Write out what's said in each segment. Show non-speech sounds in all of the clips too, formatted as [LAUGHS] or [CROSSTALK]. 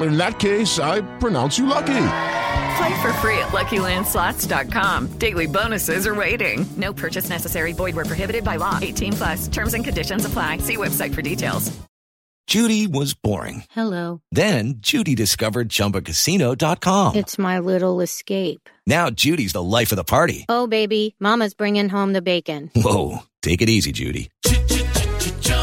In that case, I pronounce you lucky. Play for free at LuckyLandSlots.com. Daily bonuses are waiting. No purchase necessary. Void where prohibited by law. 18 plus. Terms and conditions apply. See website for details. Judy was boring. Hello. Then Judy discovered ChumbaCasino.com. It's my little escape. Now Judy's the life of the party. Oh, baby, Mama's bringing home the bacon. Whoa, take it easy, Judy.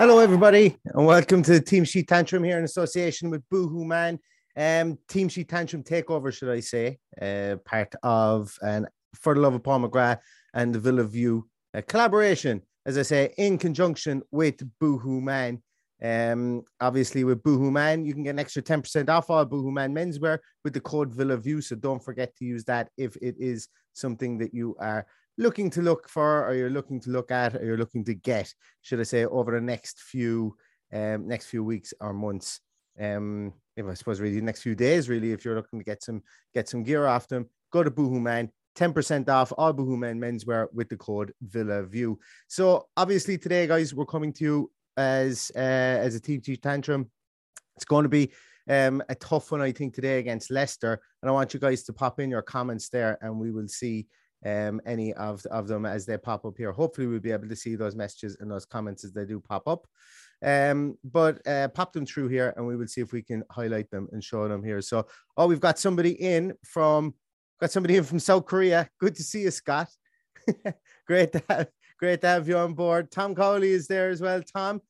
Hello, everybody, and welcome to Team Sheet Tantrum here in association with Boohoo Man. Um, Team Sheet Tantrum takeover, should I say, uh, part of and for the love of Paul McGrath and the Villa View uh, collaboration, as I say, in conjunction with Boohoo Man. Um, obviously, with Boohoo Man, you can get an extra 10% off all Boohoo Man menswear with the code Villa View. So don't forget to use that if it is something that you are looking to look for or you're looking to look at or you're looking to get should i say over the next few um next few weeks or months um if i suppose really the next few days really if you're looking to get some get some gear off them go to boohoo man 10% off all boohoo men menswear with the code villa view so obviously today guys we're coming to you as uh, as a team tantrum it's going to be um, a tough one, I think, today against Leicester. And I want you guys to pop in your comments there, and we will see um, any of, of them as they pop up here. Hopefully, we'll be able to see those messages and those comments as they do pop up. Um, but uh, pop them through here, and we will see if we can highlight them and show them here. So, oh, we've got somebody in from got somebody in from South Korea. Good to see you, Scott. [LAUGHS] great to have great to have you on board. Tom Cowley is there as well. Tom,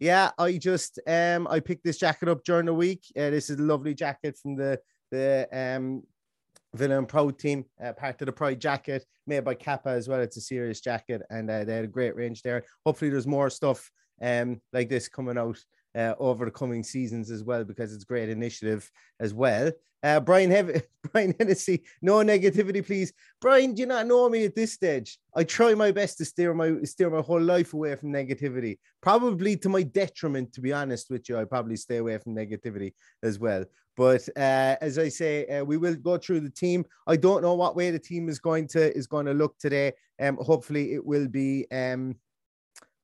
yeah, I just um I picked this jacket up during the week. Uh, this is a lovely jacket from the the um Villa and Proud team, uh, part of the Pride jacket made by Kappa as well. It's a serious jacket, and uh, they had a great range there. Hopefully, there's more stuff um like this coming out uh, over the coming seasons as well because it's great initiative as well. Uh, Brian Hev- [LAUGHS] Brian Hennessy, no negativity, please. Brian, do you not know me at this stage? I try my best to steer my steer my whole life away from negativity. Probably to my detriment, to be honest with you. I probably stay away from negativity as well. But uh, as I say, uh, we will go through the team. I don't know what way the team is going to is going to look today. Um, hopefully it will be um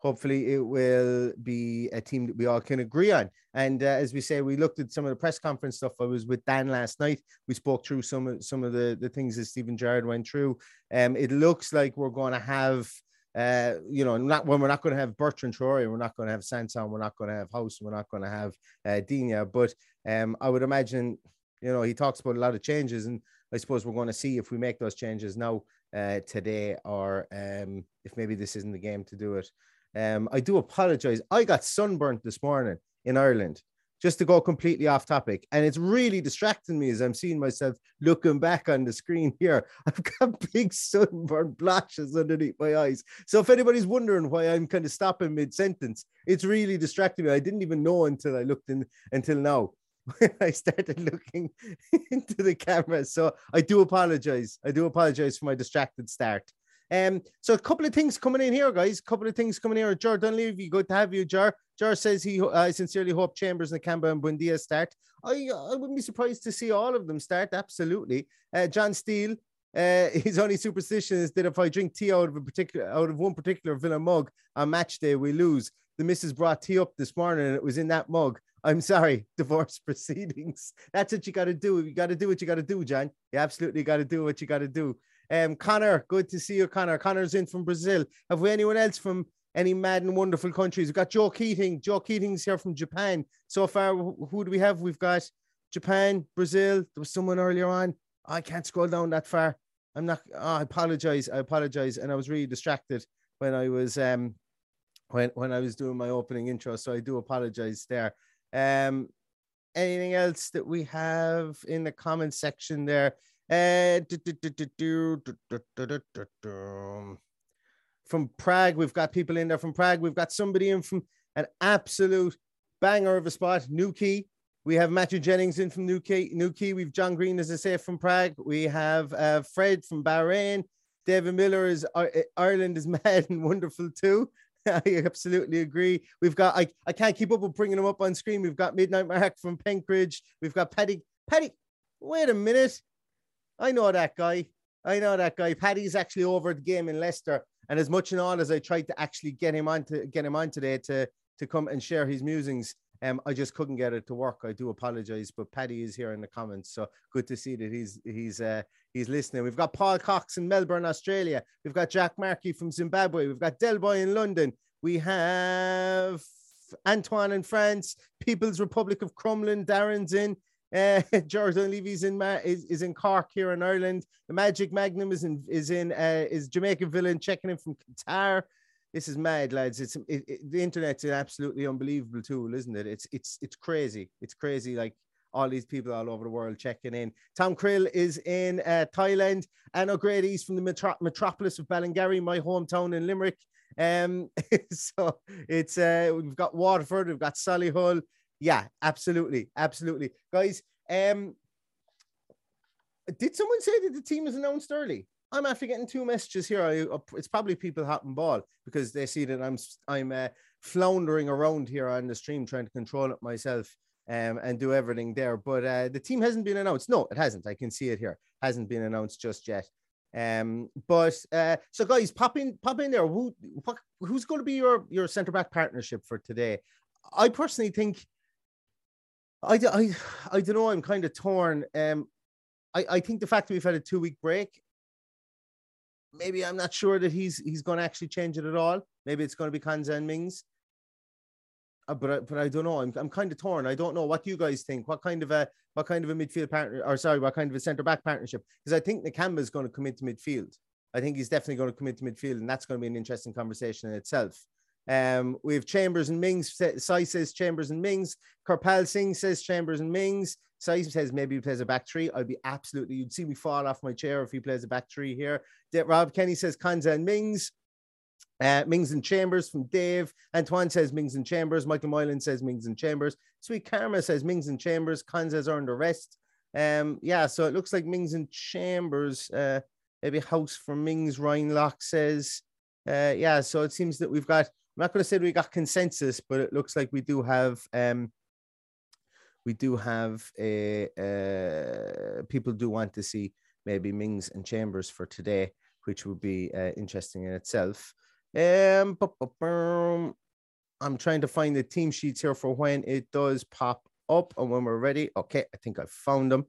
hopefully it will be a team that we all can agree on. And uh, as we say, we looked at some of the press conference stuff. I was with Dan last night. We spoke through some of some of the, the things that Steven Gerrard went through. Um, it looks like we're going to have, uh, you know, not when we're not going to have Bertrand Traore, we're not going to have Sanson, we're not going to have Hause, we're not going to have uh, Digne. But um, I would imagine, you know, he talks about a lot of changes, and I suppose we're going to see if we make those changes now uh, today, or um, if maybe this isn't the game to do it. Um, I do apologize. I got sunburnt this morning in Ireland, just to go completely off topic. And it's really distracting me as I'm seeing myself looking back on the screen [LAUGHS] here. I've got big sunburn [LAUGHS] blotches underneath my eyes. So if anybody's wondering why I'm kind of stopping mid sentence, it's really distracting me. I didn't even know until I looked in until now. When [LAUGHS] I started looking [LAUGHS] into the camera. So I do apologize. I do apologize for my distracted start. Um, so a couple of things coming in here, guys. A couple of things coming here. Jar Dunleavy, good to have you, Jar. Jar says he uh, sincerely hope Chambers, Nakamba, and Buendia start. I I wouldn't be surprised to see all of them start. Absolutely. Uh, John Steele Uh, [LAUGHS] his only superstition is that if I drink tea out of a particular out of one particular Villa mug on match day, we lose. The missus brought tea up this morning and it was in that mug. I'm sorry, [LAUGHS] divorce proceedings. That's what you got to do. You got to do what you got to do, John. You absolutely got to do what you got to do. Um, Connor, good to see you, Connor. Connor's in from Brazil. Have we anyone else from any mad and wonderful countries? We've got Joe Keating. Joe Keating's here from Japan. So far, who do we have? We've got Japan, Brazil. There was someone earlier on. I can't scroll down that far. I'm not. Oh, I apologize. I apologize. And I was really distracted when I was um when when I was doing my opening intro. So I do apologize there. Um, anything else that we have in the comment section there? Uh, from Prague, we've got people in there from Prague. We've got somebody in from an absolute banger of a spot, Newquay. We have Matthew Jennings in from Newquay. Newquay. We've John Green, as I say, from Prague. We have uh, Fred from Bahrain. David Miller is uh, Ireland is mad and wonderful too. [LAUGHS] I absolutely agree. We've got I, I can't keep up with bringing them up on screen. We've got Midnight Mark from Penkridge. We've got Paddy. Paddy, wait a minute. I know that guy. I know that guy. Paddy's actually over the game in Leicester. And as much and all as I tried to actually get him on to get him on today to to come and share his musings, um, I just couldn't get it to work. I do apologize, but Paddy is here in the comments, so good to see that he's he's uh, he's listening. We've got Paul Cox in Melbourne, Australia. We've got Jack Markey from Zimbabwe. We've got Delboy in London. We have Antoine in France. People's Republic of Crumlin. Darren's in. Uh, [LAUGHS] Jordan Levy's in is, is in Cork here in Ireland. The Magic Magnum is in is in uh, is Jamaican villain checking in from Qatar this is mad, lads. It's it, it, the internet's an absolutely unbelievable tool, isn't it? It's it's it's crazy. It's crazy. Like all these people all over the world checking in. Tom Krill is in uh, Thailand. Anne O'Grady's from the metro- metropolis of Ballingarry, my hometown in Limerick. Um, [LAUGHS] so it's uh, we've got Waterford, we've got Solihull. Yeah, absolutely, absolutely, guys. Um, did someone say that the team is announced early? I'm after getting two messages here. I, uh, it's probably people hopping ball because they see that I'm I'm uh, floundering around here on the stream trying to control it myself um, and do everything there. But uh, the team hasn't been announced. No, it hasn't. I can see it here. Hasn't been announced just yet. Um, but uh, so guys, pop in, pop in there. Who, what, who's going to be your your centre back partnership for today? I personally think. I, I, I don't know. I'm kind of torn. Um, I, I think the fact that we've had a two week break maybe I'm not sure that he's he's going to actually change it at all. Maybe it's going to be and Mings. Uh, but I, but I don't know. I'm I'm kind of torn. I don't know. What you guys think? What kind of a what kind of a midfield partner, or sorry, what kind of a centre back partnership? Because I think Nakamba is going to come into midfield. I think he's definitely going to come into midfield, and that's going to be an interesting conversation in itself. Um, we have Chambers and Mings. Sai says Chambers and Mings. Karpal Singh says Chambers and Mings. Sai says maybe he plays a back three. I'd be absolutely, you'd see me fall off my chair if he plays a back three here. Rob Kenny says Konsa and Mings. Uh, Mings and Chambers from Dave. Antoine says Mings and Chambers. Michael Moylan says Mings and Chambers. Sweet Karma says Mings and Chambers. Konsa's earned a rest. Um, yeah, so it looks like Mings and Chambers. Uh, maybe Hause for Mings. Ryan Locke says. Uh, yeah, so it seems that we've got. I'm not going to say we got consensus, but it looks like we do have. Um, we do have a. Uh, people do want to see maybe Mings and Chambers for today, which would be uh, interesting in itself. Um, I'm trying to find the team sheets here for when it does pop up and when we're ready. Okay, I think I found them.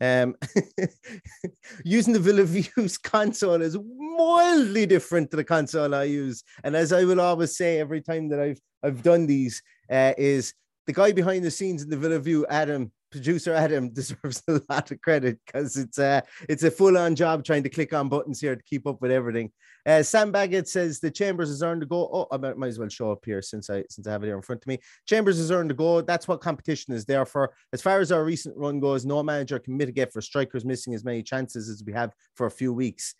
Um, [LAUGHS] using the Villa Views [LAUGHS] console is wildly different to the console I use, and as I will always say every time that I've I've done these, uh, is the guy behind the scenes in the Villa View, Adam, producer Adam [LAUGHS] deserves a lot of credit because it's a it's a full on job trying to click on buttons here to keep up with everything. Uh, Sam Baggett says the Chambers has earned a go. Oh, I might, as well show up here since I since I have it here in front of me. Chambers has earned a go. That's what competition is there for. As far as our recent run goes, no manager can mitigate for strikers missing as many chances as we have for a few weeks.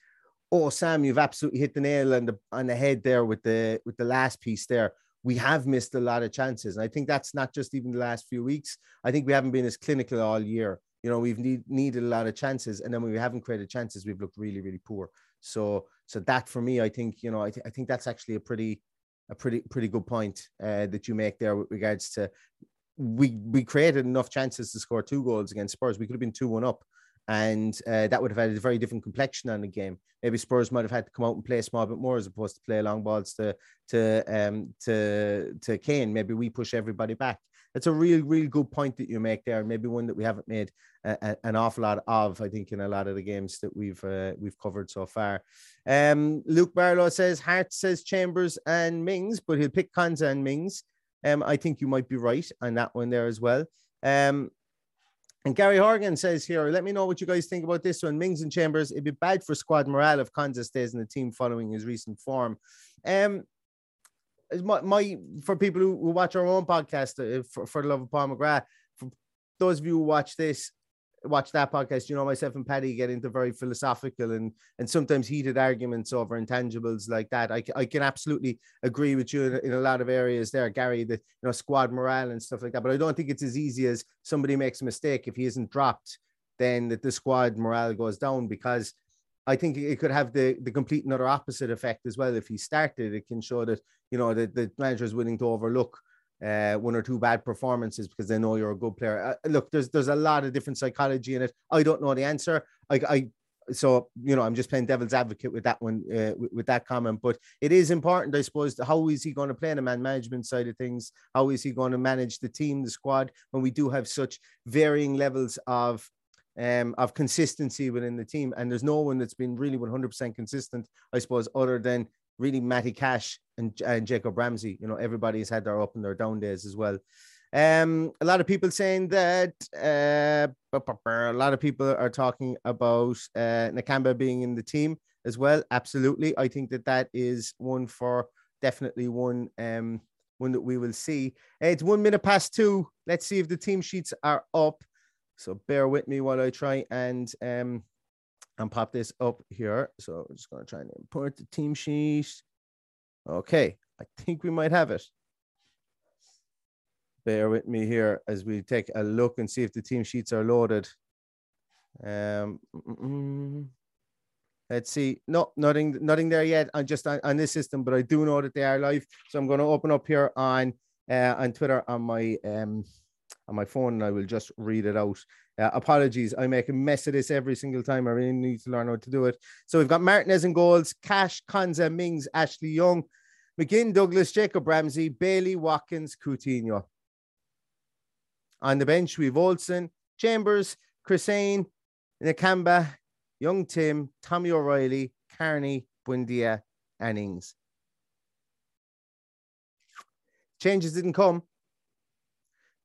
Oh, Sam, you've absolutely hit the nail on the on the head there with the with the last piece there we have missed a lot of chances. And I think that's not just even the last few weeks. I think we haven't been as clinical all year. You know, we've need, needed a lot of chances, and then when we haven't created chances, we've looked really, really poor. So, so that for me, I think you know, I, th- I think that's actually a pretty, a pretty, pretty good point uh, that you make there with regards to we we created enough chances to score two goals against Spurs. We could have been two one up, and uh, that would have had a very different complexion on the game. Maybe Spurs might have had to come out and play a small bit more as opposed to play long balls to to um to to Kane. Maybe we push everybody back. That's a real, real good point that you make there. Maybe one that we haven't made a, a, an awful lot of. I think in a lot of the games that we've uh, we've covered so far. Um, Luke Barlow says Hart says Chambers and Mings, but he'll pick Konsa and Mings. Um, I think you might be right on that one there as well. Um, and Gary Horgan says here, let me know what you guys think about this one. Mings and Chambers, it'd be bad for squad morale if Konsa stays in the team following his recent form. Um, my, my for people who, who watch our own podcast uh, for, for the love of Paul McGrath, for those of you who watch this, watch that podcast, you know, myself and Paddy get into very philosophical and and sometimes heated arguments over intangibles like that. I, I can absolutely agree with you in, in a lot of areas there, Gary, the you know squad morale and stuff like that. But I don't think it's as easy as somebody makes a mistake if he isn't dropped, then that the squad morale goes down because I think it could have the the complete and utter opposite effect as well. If he started, it can show that you know that the manager is willing to overlook uh, one or two bad performances because they know you're a good player. Uh, look, there's there's a lot of different psychology in it. I don't know the answer. I, I so you know I'm just playing devil's advocate with that one uh, with, with, that comment, but it is important, I suppose. How is he going to play in the man management side of things? How is he going to manage the team, the squad, when we do have such varying levels of um, of consistency within the team. And there's no one that's been really 100% consistent, I suppose, other than really Matty Cash and, and Jacob Ramsey. You know, everybody's had their up and their down days as well. Um, a lot of people saying that uh, a lot of people are talking about uh, Nakamba being in the team as well. Absolutely, I think that that is one for definitely one um one that we will see. It's one minute past two. Let's see if the team sheets are up. So bear with me while I try and um and pop this up here. So I'm just gonna try and import the team sheet. Okay, I think we might have it. Bear with me here as we take a look and see if the team sheets are loaded. Um, let's see. No, nothing, nothing there yet. I'm just on, on, this system, but I do know that they are live. So I'm going to open up here on uh, on Twitter on my um on my phone and I will just read it out. Uh, apologies, I make a mess of this every single time. I really need to learn how to do it. So we've got Martinez and goals, Cash, Konsa, Mings, Ashley Young, McGinn, Douglas, Jacob Ramsey, Bailey, Watkins, Coutinho. On the bench, we've Olsen, Chambers, Chrisane, Nakamba, Young Tim, Tommy O'Reilly, Carney, Buendia, and Ings. Changes didn't come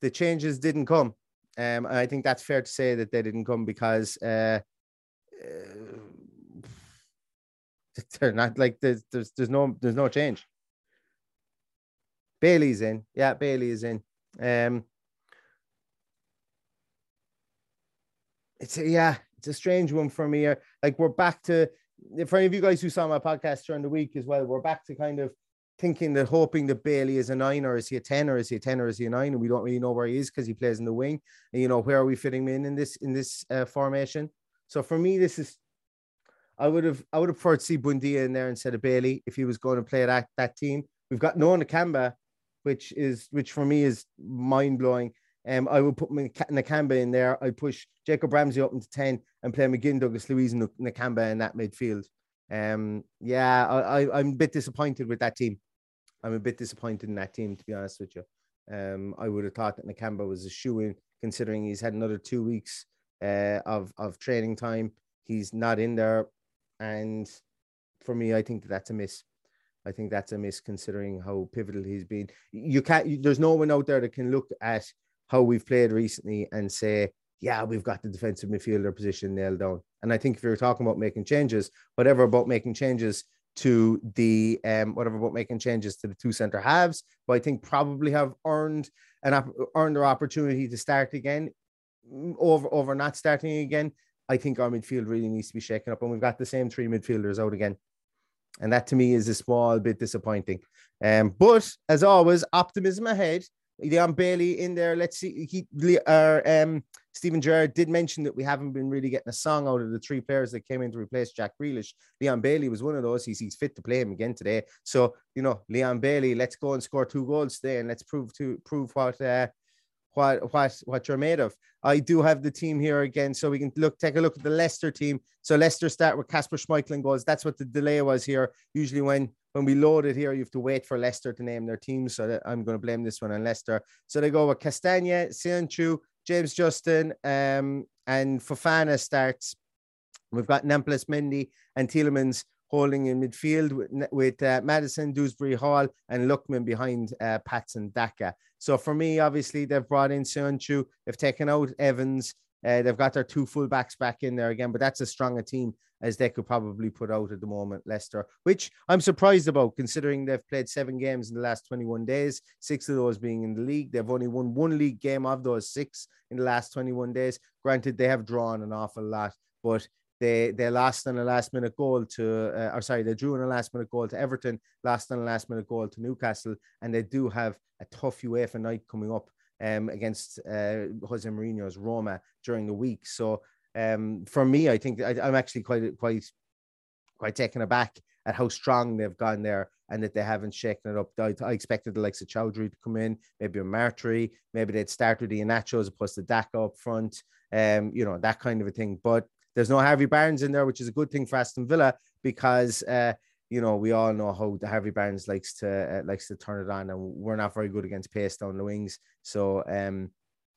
the changes didn't come. Um, I think that's fair to say that they didn't come because uh, uh, [LAUGHS] they're not like there's, there's there's no there's no change. Bailey's in, yeah, Bailey is in. Um, it's a, yeah, it's a strange one for me. Like we're back to for any of you guys who saw my podcast during the week as well, we're back to kind of thinking that hoping that Bailey is a nine or is he a 10 or is he a 10 or is he a nine? And we don't really know where he is because he plays in the wing. And, you know, where are we fitting him in in this in this uh, formation? So for me, this is I would have I would have preferred to see Buendia in there instead of Bailey if he was going to play that that team. We've got Noah Nakamba, which is which for me is mind blowing. Um, I would put Nakamba in there. I push Jacob Ramsey up into 10 and play McGinn, Douglas Luiz, and Nakamba in that midfield. Um, yeah, I, I, I'm a bit disappointed with that team. I'm a bit disappointed in that team, to be honest with you. Um, I would have thought that Nakamba was a shoe in, considering he's had another two weeks uh, of of training time. He's not in there, and for me, I think that that's a miss. I think that's a miss considering how pivotal he's been. You can't. You, there's no one out there that can look at how we've played recently and say, "Yeah, we've got the defensive midfielder position nailed down." And I think if you're talking about making changes, whatever about making changes, to the um, whatever about making changes to the two center halves, but I think probably have earned an earned their opportunity to start again mm, over over not starting again. I think our midfield really needs to be shaken up, and we've got the same three midfielders out again, and that to me is a small bit disappointing. Um, but as always, optimism ahead. Leon Bailey in there. Let's see. He, uh, um, Steven Gerrard did mention that we haven't been really getting a song out of the three players that came in to replace Jack Grealish. Leon Bailey was one of those. He's, he's fit to play him again today. So you know, Leon Bailey, let's go and score two goals today, and let's prove to prove what uh, what what what you're made of. I do have the team here again, so we can look take a look at the Leicester team. So Leicester start with Kasper Schmeichel goals. That's what the delay was here. Usually when when we load it here, you have to wait for Leicester to name their team. So I'm going to blame this one on Leicester. So they go with Castagne, Söyüncü, James Justin, um, and Fofana starts. We've got Nampalys Mendy and Tielemans holding in midfield with, with uh, Maddison, Dewsbury Hall, and Lookman behind uh, Patson Daka. So for me, obviously, they've brought in Söyüncü, they've taken out Evans, uh, they've got their two fullbacks back in there again, but that's as strong a team as they could probably put out at the moment, Leicester, which I'm surprised about considering they've played seven games in the last 21 days, six of those being in the league. They've only won one league game of those six in the last 21 days. Granted, they have drawn an awful lot, but they they lost on a last minute goal to, uh, or sorry, they drew on a last minute goal to Everton, lost on a last minute goal to Newcastle, and they do have a tough UEFA night coming up um, against uh, Jose Mourinho's Roma during the week. So um, for me, I think I, am actually quite quite quite taken aback at how strong they've gone there and that they haven't shaken it up. I, I expected the likes of Choudhury to come in, maybe a Martry, maybe they'd start with Iheanacho as opposed to Daka up front, um, you know, that kind of a thing. But there's no Harvey Barnes in there, which is a good thing for Aston Villa because uh, you know we all know how the Harvey Barnes likes to uh, likes to turn it on, and we're not very good against pace down the wings. So um,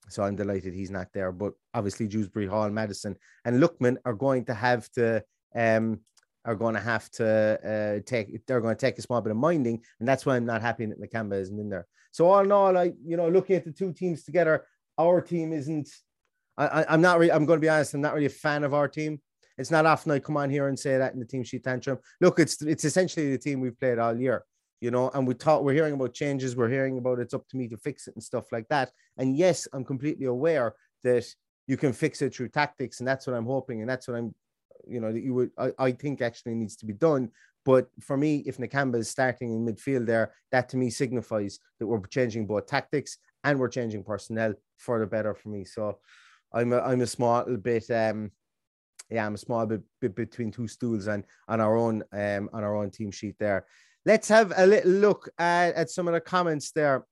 so I'm delighted he's not there. But obviously, Dewsbury Hall, Maddison, and Lookman are going to have to um, are going to have to uh, take they're going to take a small bit of minding, and that's why I'm not happy that Nakamba isn't in there. So all in all, I you know looking at the two teams together, our team isn't I, am not really, I'm going to be honest, I'm not really a fan of our team. It's not often I come on here and say that in the team sheet tantrum. Look, it's it's essentially the team we've played all year, you know, and we talk, we're hearing about changes, we're hearing about it's up to me to fix it and stuff like that. And yes, I'm completely aware that you can fix it through tactics, and that's what I'm hoping, and that's what I'm, you know, that you would I, I think actually needs to be done. But for me, if Nakamba is starting in midfield there, that to me signifies that we're changing both tactics and we're changing personnel for the better for me. So I'm a, I'm a small little bit um yeah I'm a small bit, bit between two stools and on our own um on our own team sheet there. Let's have a little look at, at some of the comments there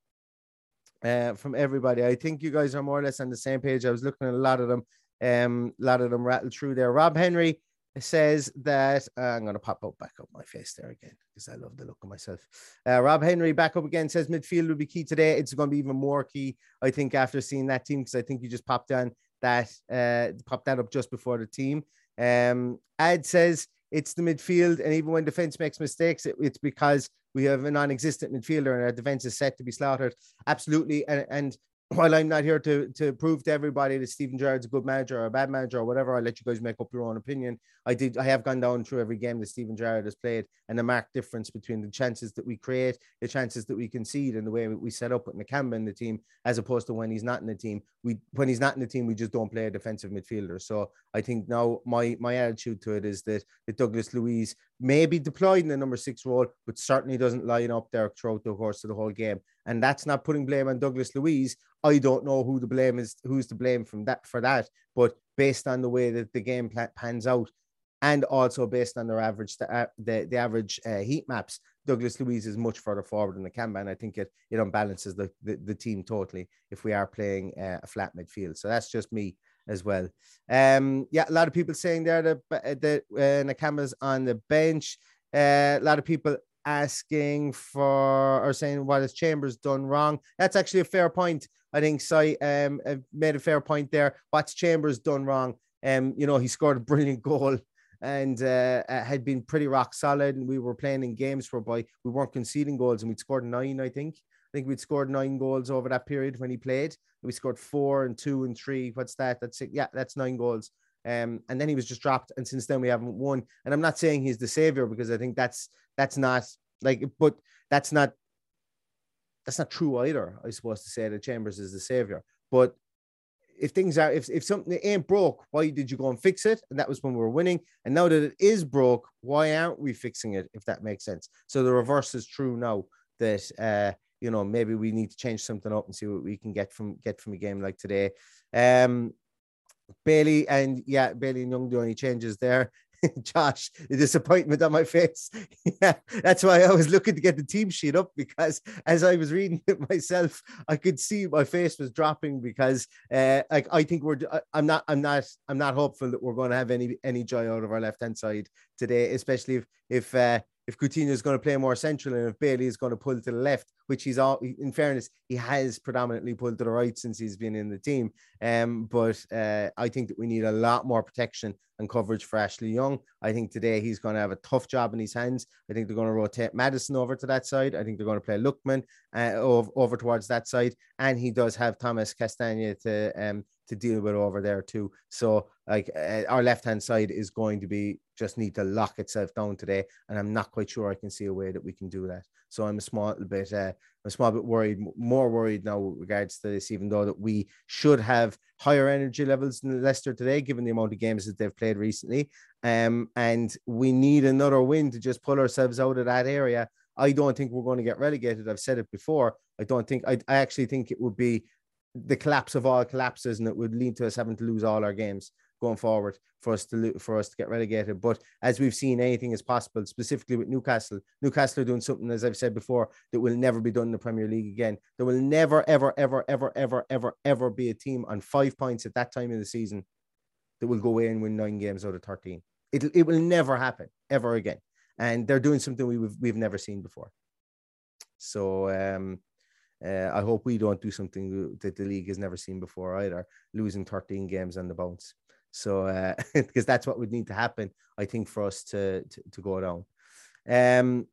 uh, from everybody. I think you guys are more or less on the same page. I was looking at a lot of them. Um, a lot of them rattled through there. Rob Henry says that uh, I'm going to pop up back up my face there again because I love the look of myself. Uh, Rob Henry back up again says midfield will be key today. It's going to be even more key, I think, after seeing that team because I think you just popped down that uh, popped that up just before the team. Um, Ad says it's the midfield, and even when defense makes mistakes, it, it's because we have a non-existent midfielder and our defense is set to be slaughtered. Absolutely, and, and while I'm not here to to prove to everybody that Steven Gerrard's a good manager or a bad manager or whatever, I'll let you guys make up your own opinion. I did I have gone down through every game that Steven Gerrard has played and the marked difference between the chances that we create, the chances that we concede, and the way we set up with Nakamba in the team, as opposed to when he's not in the team. We when he's not in the team, we just don't play a defensive midfielder. So I think now my my attitude to it is that that Douglas Luiz may be deployed in the number six role, but certainly doesn't line up there throughout the course of the whole game. And that's not putting blame on Douglas Luiz. I don't know who the blame is, who's to blame from that for that. But based on the way that the game pans out, and also based on their average, the uh, the, the average uh, heat maps, Douglas Luiz is much further forward in the Canberra, and I think it it unbalances the, the, the team totally if we are playing uh, a flat midfield. So that's just me as well. Um, yeah, a lot of people saying there that that uh, Nakamba's on the bench. Uh, a lot of people asking for or saying what has Chambers done wrong. That's actually a fair point. I think Si um made a fair point there. What's Chambers done wrong? Um, you know, he scored a brilliant goal and uh, uh, had been pretty rock solid. And we were playing in games whereby we weren't conceding goals, and we'd scored nine, I think. Think we'd scored nine goals over that period when he played. We scored four and two and three. What's that? That's it. Yeah, that's nine goals. Um, and then he was just dropped, and since then we haven't won. And I'm not saying he's the savior because I think that's that's not like, but that's not that's not true either. I suppose to say that Chambers is the savior, but if things are if, if something ain't broke, why did you go and fix it? And that was when we were winning. And now that it is broke, why aren't we fixing it? If that makes sense. So the reverse is true now that uh you know maybe we need to change something up and see what we can get from get from a game like today. Um Bailey and yeah, Bailey and Young the only changes there. [LAUGHS] Josh, the disappointment on my face. [LAUGHS] yeah, that's why I was looking to get the team sheet up because as I was reading it myself, I could see my face was dropping because uh, like I think we're I'm not I'm not I'm not hopeful that we're going to have any any joy out of our left hand side today, especially if if uh, if Coutinho is going to play more central and if Bailey is going to pull to the left, which he's all in fairness, he has predominantly pulled to the right since he's been in the team. Um, but uh, I think that we need a lot more protection and coverage for Ashley Young. I think today he's going to have a tough job in his hands. I think they're going to rotate Maddison over to that side. I think they're going to play Lookman uh, over, over towards that side. And he does have Thomas Castagne to um, to deal with over there too. So like uh, our left hand side is going to be just need to lock itself down today, and I'm not quite sure I can see a way that we can do that. So I'm a small bit, uh, I'm a small bit worried, more worried now with regards to this, even though that we should have higher energy levels than Leicester today, given the amount of games that they've played recently. Um, and we need another win to just pull ourselves out of that area. I don't think we're going to get relegated. I've said it before. I don't think I, I actually think it would be the collapse of all collapses, and it would lead to us having to lose all our games going forward for us to for us to get relegated. But as we've seen, anything is possible. Specifically with Newcastle, Newcastle are doing something as I've said before that will never be done in the Premier League again. There will never, ever, ever, ever, ever, ever, ever be a team on five points at that time of the season that will go away and win nine games out of thirteen. It it will never happen ever again. And they're doing something we've we've never seen before. So um, uh, I hope we don't do something that the league has never seen before either, losing 13 games on the bounce. So, uh, [LAUGHS] because that's what would need to happen, I think, for us to to, to go down. Um,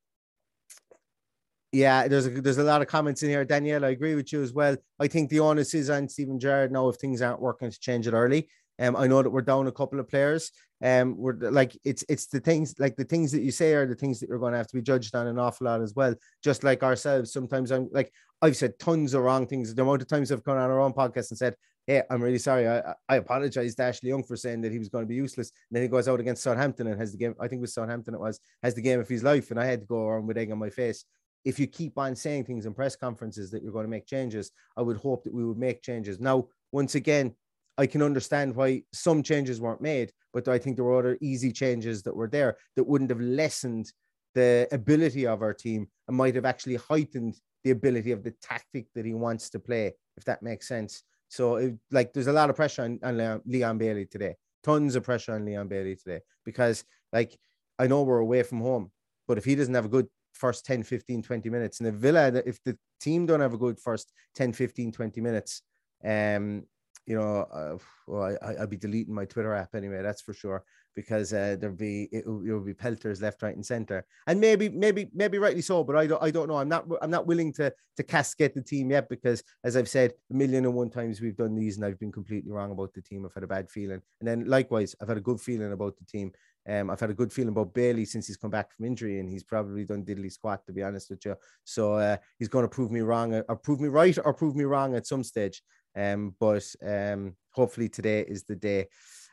yeah, there's a, there's a lot of comments in here. Danielle, I agree with you as well. I think the onus is on Steven Gerrard now if things aren't working to change it early. Um, I know that we're down a couple of players. Um, we're like it's it's the things like the things that you say are the things that you're going to have to be judged on an awful lot as well. Just like ourselves, sometimes I'm like I've said tons of wrong things. The amount of times I've gone on our own podcast and said, "Hey, I'm really sorry. I I apologize to Ashley Young for saying that he was going to be useless." And then he goes out against Southampton and has the game. I think it was Southampton. It was has the game of his life, and I had to go around with egg on my face. If you keep on saying things in press conferences that you're going to make changes, I would hope that we would make changes. Now, once again, I can understand why some changes weren't made, but I think there were other easy changes that were there that wouldn't have lessened the ability of our team and might have actually heightened the ability of the tactic that he wants to play, if that makes sense. So, it, like, there's a lot of pressure on, on Leon Bailey today, tons of pressure on Leon Bailey today, because, like, I know we're away from home, but if he doesn't have a good first 10, 15, 20 minutes, and if Villa, if the team don't have a good first 10, 15, 20 minutes, um, you know, uh, well, I, I'll be deleting my Twitter app anyway. That's for sure because uh, there'll be it will be pelters left, right, and center, and maybe, maybe, maybe rightly so. But I don't, I don't know. I'm not, I'm not willing to to cascade the team yet because, as I've said a million and one times, we've done these, and I've been completely wrong about the team. I've had a bad feeling, and then likewise, I've had a good feeling about the team. Um, I've had a good feeling about Bailey since he's come back from injury, and he's probably done diddly squat, to be honest with you. So uh, he's going to prove me wrong, or prove me right, or prove me wrong at some stage. Um, but um, hopefully today is the day.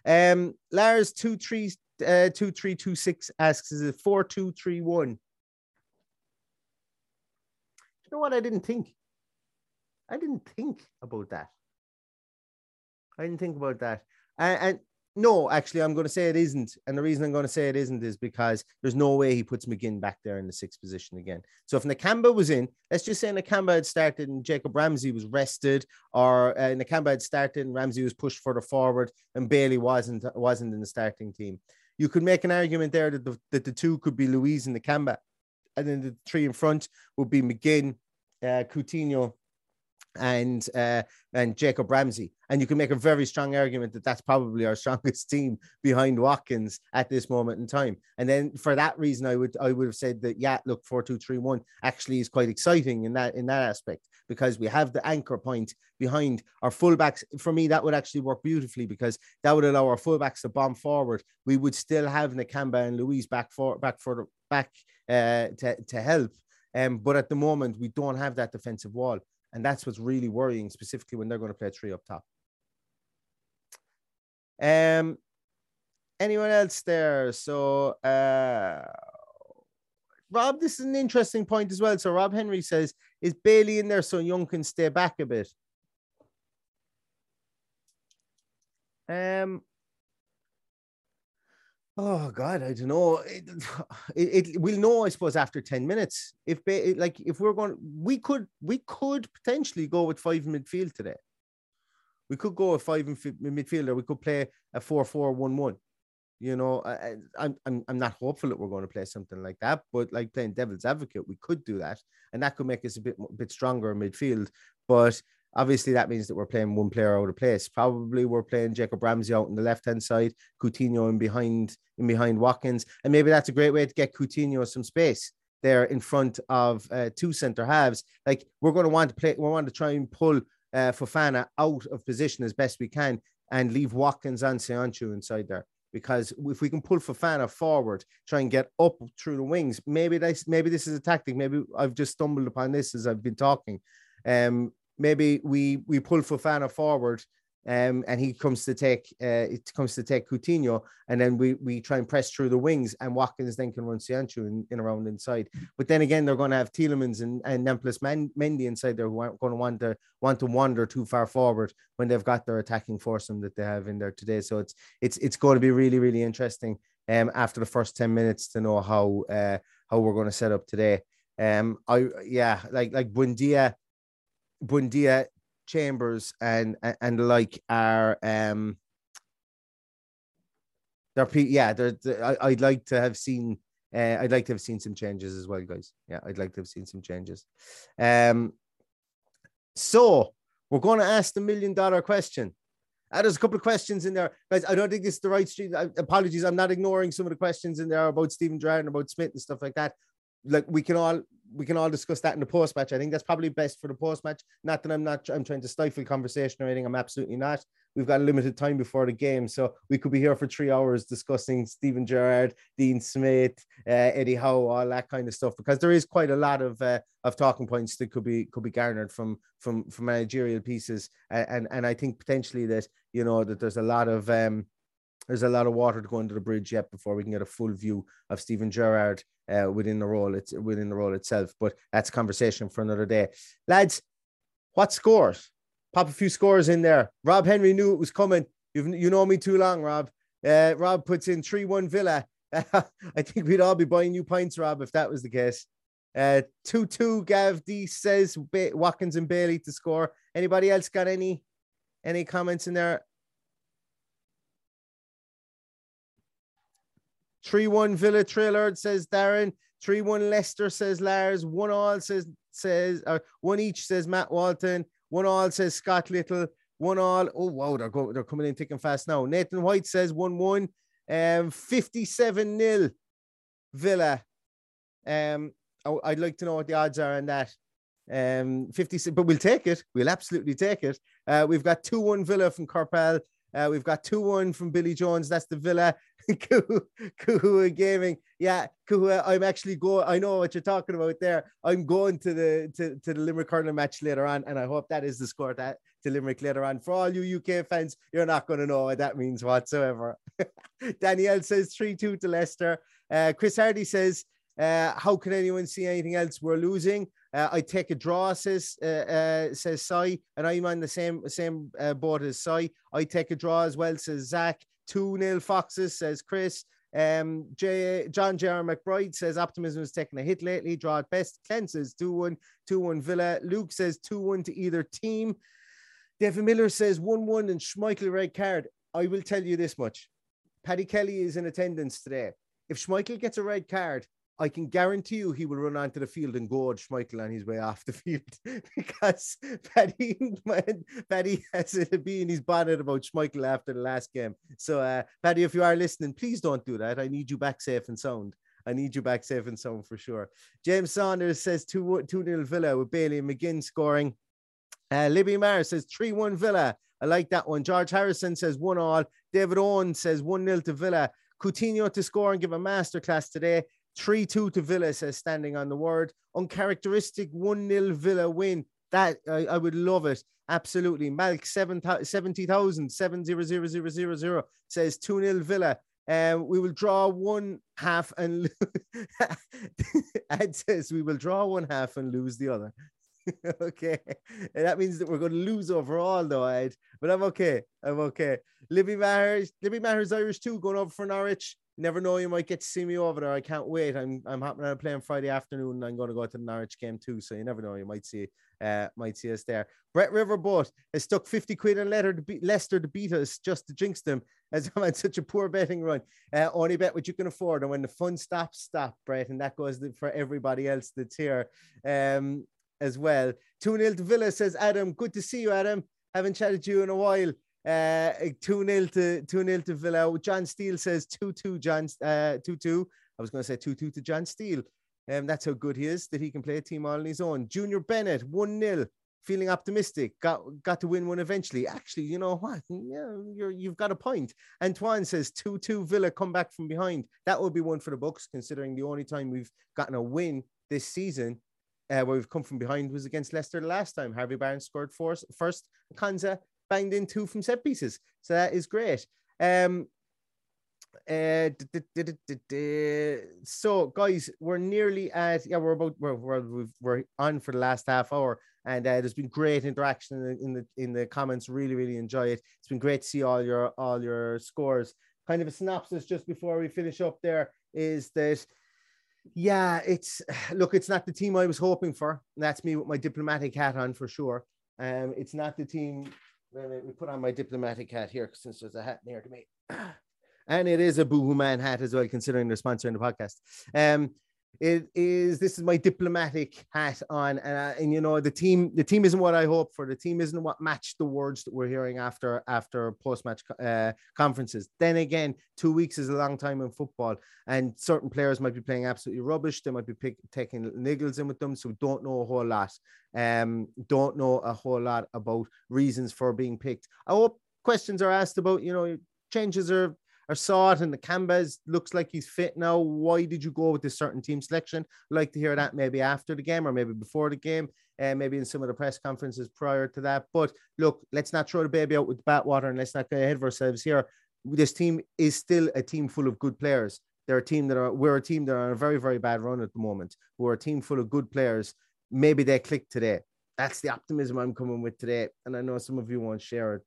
Um, Lars two three uh, two three two six asks, is it four two three one? You know what? I didn't think. I didn't think about that. I didn't think about that. And, and no, actually, I'm going to say it isn't. And the reason I'm going to say it isn't is because there's no way he puts McGinn back there in the sixth position again. So if Nakamba was in, let's just say Nakamba had started and Jacob Ramsey was rested, or uh, Nakamba had started and Ramsey was pushed further forward and Bailey wasn't wasn't in the starting team. You could make an argument there that the, that the two could be Luiz and Nakamba. And then the three in front would be McGinn, uh, Coutinho, and uh, and Jacob Ramsey, and you can make a very strong argument that that's probably our [LAUGHS] strongest team behind Watkins at this moment in time. And then for that reason, I would I would have said that yeah, look, four two three one actually is quite exciting in that in that aspect because we have the anchor point behind our fullbacks. For me, that would actually work beautifully because that would allow our fullbacks to bomb forward. We would still have Nakamba and Luiz back for back for back uh, to to help. Um, but at the moment, we don't have that defensive wall. And that's what's really worrying, specifically when they're going to play three up top. Um, anyone else there? So, uh, Rob, this is an interesting point as well. So, Rob Henry says, Is Bailey in there so Young can stay back a bit? Um, Oh God, I don't know. It, [SIGHS] it, it we'll know, I suppose, after ten minutes. If like if we're going, we could we could potentially go with five midfield today. We could go with five in fi- midfielder. We could play a four-four-one-one. You know, I, I'm I'm I'm not hopeful that we're going to play something like that, but like playing devil's advocate, we could do that, and that could make us a bit bit stronger in midfield. But obviously, that means that we're playing one player out of place. Probably we're playing Jacob Ramsey out on the left hand side, Coutinho in behind in behind Watkins, and maybe that's a great way to get Coutinho some space there in front of uh, two centre halves. Like we're going to want to play, we want to try and pull uh, Fofana out of position as best we can and leave Watkins and Söyüncü inside there because if we can pull Fofana forward, try and get up through the wings, maybe this maybe this is a tactic. Maybe I've just stumbled upon this as I've been talking. Um, maybe we we pull Fofana forward, um, and he comes to take uh, it comes to take Coutinho, and then we we try and press through the wings, and Watkins then can run Söyüncü in, in around inside. But then again, they're going to have Tielemans and and Nampalys Mendy inside there who aren't going to want to want to wander too far forward when they've got their attacking foursome that they have in there today. So it's it's it's going to be really really interesting. Um, after the first ten minutes to know how uh how we're going to set up today. Um, I yeah, like like Buendia, Buendia, Chambers, and and, like are um. They're yeah, they're, they're I, I'd like to have seen uh, I'd like to have seen some changes as well, guys. Yeah, I'd like to have seen some changes. Um, so we're going to ask the million dollar question. Uh, there's a couple of questions in there, guys. I don't think it's the right street. I, apologies, I'm not ignoring some of the questions in there about Steven Gerrard and about Smith and stuff like that. Like we can all we can all discuss that in the post match. I think that's probably best for the post match. Not that I'm not I'm trying to stifle conversation or anything. I'm absolutely not. We've got a limited time before the game, so we could be here for three hours discussing Steven Gerrard, Dean Smith, uh, Eddie Howe, all that kind of stuff. Because there is quite a lot of uh, of talking points that could be could be garnered from from from managerial pieces, and and, I think potentially that you know that there's a lot of um, there's a lot of water to go under the bridge yet before we can get a full view of Steven Gerrard uh, within the role. It's within the role itself, but that's conversation for another day, lads. What scores? Pop a few scores in there. Rob Henry knew it was coming. You've you know me too long, Rob. Uh, Rob puts in three one Villa. [LAUGHS] I think we'd all be buying new pints, Rob, if that was the case. Uh, two two. Gav D says Watkins and Bailey to score. Anybody else got any any comments in there? 3 1 Villa Trillard says Darren. 3 1 Leicester says Lars. 1 all says, says, or 1 each says Matt Walton. 1 all says Scott Little. 1 all. Oh, wow, they're, go, they're coming in thick and fast now. Nathan White says 1 1. Um, 57 nil Villa. Um, I'd like to know what the odds are on that. Um, 56, but we'll take it. We'll absolutely take it. Uh, we've got 2 1 Villa from Karpal. Uh, we've got 2 1 from Billy Jones. That's the Villa. [LAUGHS] Kuhua Gaming. Yeah, Kuhua, I'm actually going. I know what you're talking about there. I'm going to the to, to the Limerick Hurling match later on, and I hope that is the score that to Limerick later on. For all you UK fans, you're not going to know what that means whatsoever. [LAUGHS] Danielle says 3 2 to Leicester. Uh, Chris Hardy says, uh, How can anyone see anything else? We're losing. Uh, I take a draw, says uh, uh, says Sai, and I'm on the same same uh, boat as Sai. I take a draw as well, says Zach. 2 nil Foxes, says Chris. Um, J- John J.R. McBride says optimism has taken a hit lately. Draw at best. Ken says 2 1, 2 1 Villa. Luke says 2 1 to either team. David Miller says 1 1 and Schmeichel red card. I will tell you this much Paddy Kelly is in attendance today. If Schmeichel gets a red card, I can guarantee you he will run onto the field and gorge Schmeichel on his way off the [LAUGHS] field because Paddy, Paddy has it be in his bonnet about Schmeichel after the last game. So, uh, Paddy, if you are listening, please don't do that. I need you back safe and sound. I need you back safe and sound for sure. James Saunders says 2 2 0 Villa with Bailey and McGinn scoring. Uh, Libby Marr says 3 1 Villa. I like that one. George Harrison says 1 all. David Owen says 1 0 to Villa. Coutinho to score and give a masterclass today. 3 2 to Villa, says standing on the word. Uncharacteristic 1 0 Villa win. That I, I, would love it. Absolutely. Malk 70,000, 700000 says 2 0 Villa. Um, we will draw one half and [LAUGHS] Ed says we will draw one half and lose the other. [LAUGHS] okay. And that means that we're going to lose overall, though, Ed. But I'm okay. I'm okay. Libby Maher's, Libby Maher's Irish too, going over for Norwich. Never know, you might get to see me over there. I can't wait. I'm I'm happening to play on Friday afternoon, and I'm going to go to the Norwich game too. So you never know, you might see uh might see us there. Brett Riverboat has stuck 50 quid in letter to beat Leicester to beat us just to jinx them [LAUGHS] as I'm on such a poor betting run. Uh, only bet what you can afford, and when the fun stops, stop, Brett, and that goes for everybody else that's here um as well. 2 0 to Villa says Adam. Good to see you, Adam. Haven't chatted to you in a while. Uh, 2 0 to 2 0 to Villa. John Steele says 2 2, John, uh, 2 2. I was going to say 2 2 to John Steele. Um, that's how good he is that he can play a team all on his own. Junior Bennett, 1 0. Feeling optimistic, got got to win one eventually. Actually, you know what? Yeah, you're you've got a point. Antoine says 2 2 Villa come back from behind. That would be one for the books, considering the only time we've gotten a win this season uh, where we've come from behind was against Leicester the last time. Harvey Barnes scored first, first Konsa banged in two from set pieces. So that is great. Um, uh, so guys, we're nearly at yeah, we're about we're we're, we're on for the last half hour, and uh, there's been great interaction in the, in the in the comments. Really, really enjoy it. It's been great to see all your all your scores. Kind of a synopsis just before we finish up. There is that yeah, it's [SIGHS] look, it's not the team I was hoping for. That's me with my diplomatic hat on for sure. Um, it's not the team. Me put on my diplomatic hat here since there's a hat near to me, [CLEARS THROAT] and it is a Boohoo Man hat as well, considering they're sponsoring the podcast. Um, it is this is my diplomatic hat on and, uh, and you know the team the team isn't what i hope for. The team isn't what matched the words that we're hearing after after post-match uh, conferences. Then again two weeks is a long time in football and certain players might be playing absolutely rubbish. They might be pick, taking niggles in with them so don't know a whole lot. Um don't know a whole lot about reasons for being picked. I hope questions are asked about you know changes are or saw it and the Canvas looks like he's fit now. Why did you go with this certain team selection? I'd like to hear that maybe after the game or maybe before the game, and uh, maybe in some of the press conferences prior to that. But look, let's not throw the baby out with the bathwater and let's not get ahead of ourselves here. This team is still a team full of good players. They're a team that are we're a team that are on a very, very bad run at the moment. We're a team full of good players. Maybe they click today. That's the optimism I'm coming with today. And I know some of you won't share it,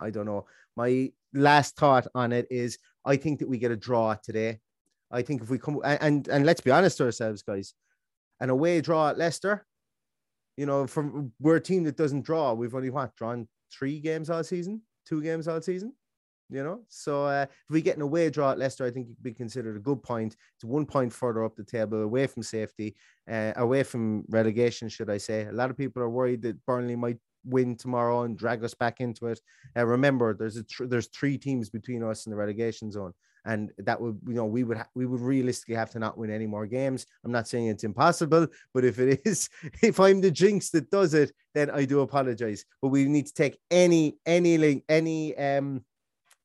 I don't know. My last thought on it is I think that we get a draw today. I think if we come and and, let's be honest to ourselves, guys, an away draw at Leicester, you know, from we're a team that doesn't draw. We've only what drawn three games all season, two games all season. You know, so uh, if we get an away draw at Leicester, I think it could be considered a good point. It's one point further up the table, away from safety, uh, away from relegation, should I say? A lot of people are worried that Burnley might win tomorrow and drag us back into it. Uh, remember, there's a tr- there's three teams between us and the relegation zone, and that would you know we would ha- we would realistically have to not win any more games. I'm not saying it's impossible, but if it [LAUGHS] is, if I'm the jinx that does it, then I do apologize. But we need to take any any link any um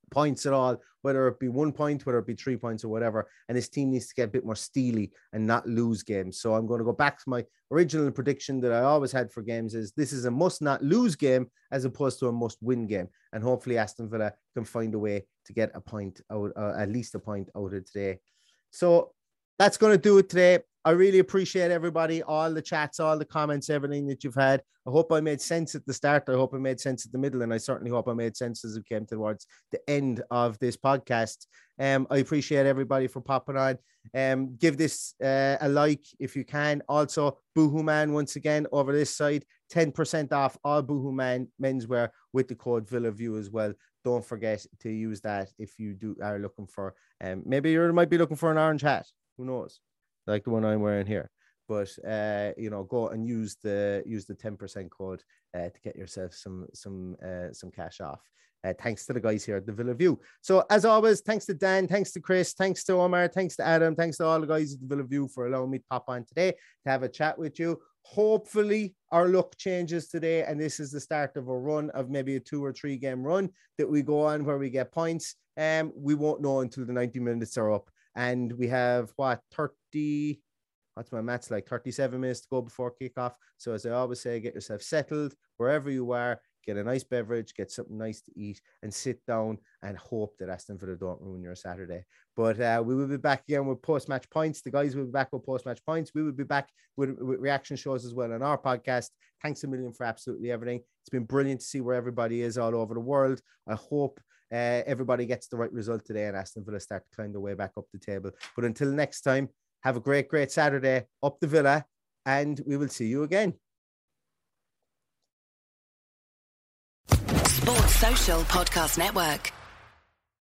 points at all, whether it be one point, whether it be three points or whatever. And this team needs to get a bit more steely and not lose games. So I'm going to go back to my original prediction that I always had for games is this is a must not lose game as opposed to a must win game. And hopefully Aston Villa can find a way to get a point out, uh, at least a point out of today. So that's going to do it today. I really appreciate everybody, all the chats, all the comments, everything that you've had. I hope I made sense at the start. I hope I made sense at the middle, and I certainly hope I made sense as we came towards the end of this podcast. Um, I appreciate everybody for popping on. Um, give this uh, a like if you can. Also, Boohoo Man once again over this side, ten percent off all Boohoo Man menswear with the code Villa View as well. Don't forget to use that if you do are looking for. Um, maybe you might be looking for an orange hat. Who knows? Like the one I'm wearing here. But uh, you know, go and use the use the ten percent code uh, to get yourself some some uh, some cash off. Uh, thanks to the guys here at the Villa View. So as always, thanks to Dan, thanks to Chris, thanks to Omar, thanks to Adam, thanks to all the guys at the Villa View for allowing me to pop on today to have a chat with you. Hopefully, our luck changes today, and this is the start of a run of maybe a two or three game run that we go on where we get points. Um, we won't know until the 90 minutes are up and we have what 30 what's my maths like 37 minutes to go before kickoff. So as i always say get yourself settled wherever you are get a nice beverage get something nice to eat and sit down and hope that aston villa don't ruin your saturday. But uh, we will be back again with post-match points. The guys will be back with post-match points. We will be back with, with reaction shows as well on our podcast. Thanks a million for absolutely everything. It's been brilliant to see where everybody is all over the world. I hope uh, everybody gets the right result today and Aston Villa start to climb their way back up the table. But until next time, have a great, great Saturday up the Villa, and we will see you again. Sports Social Podcast Network.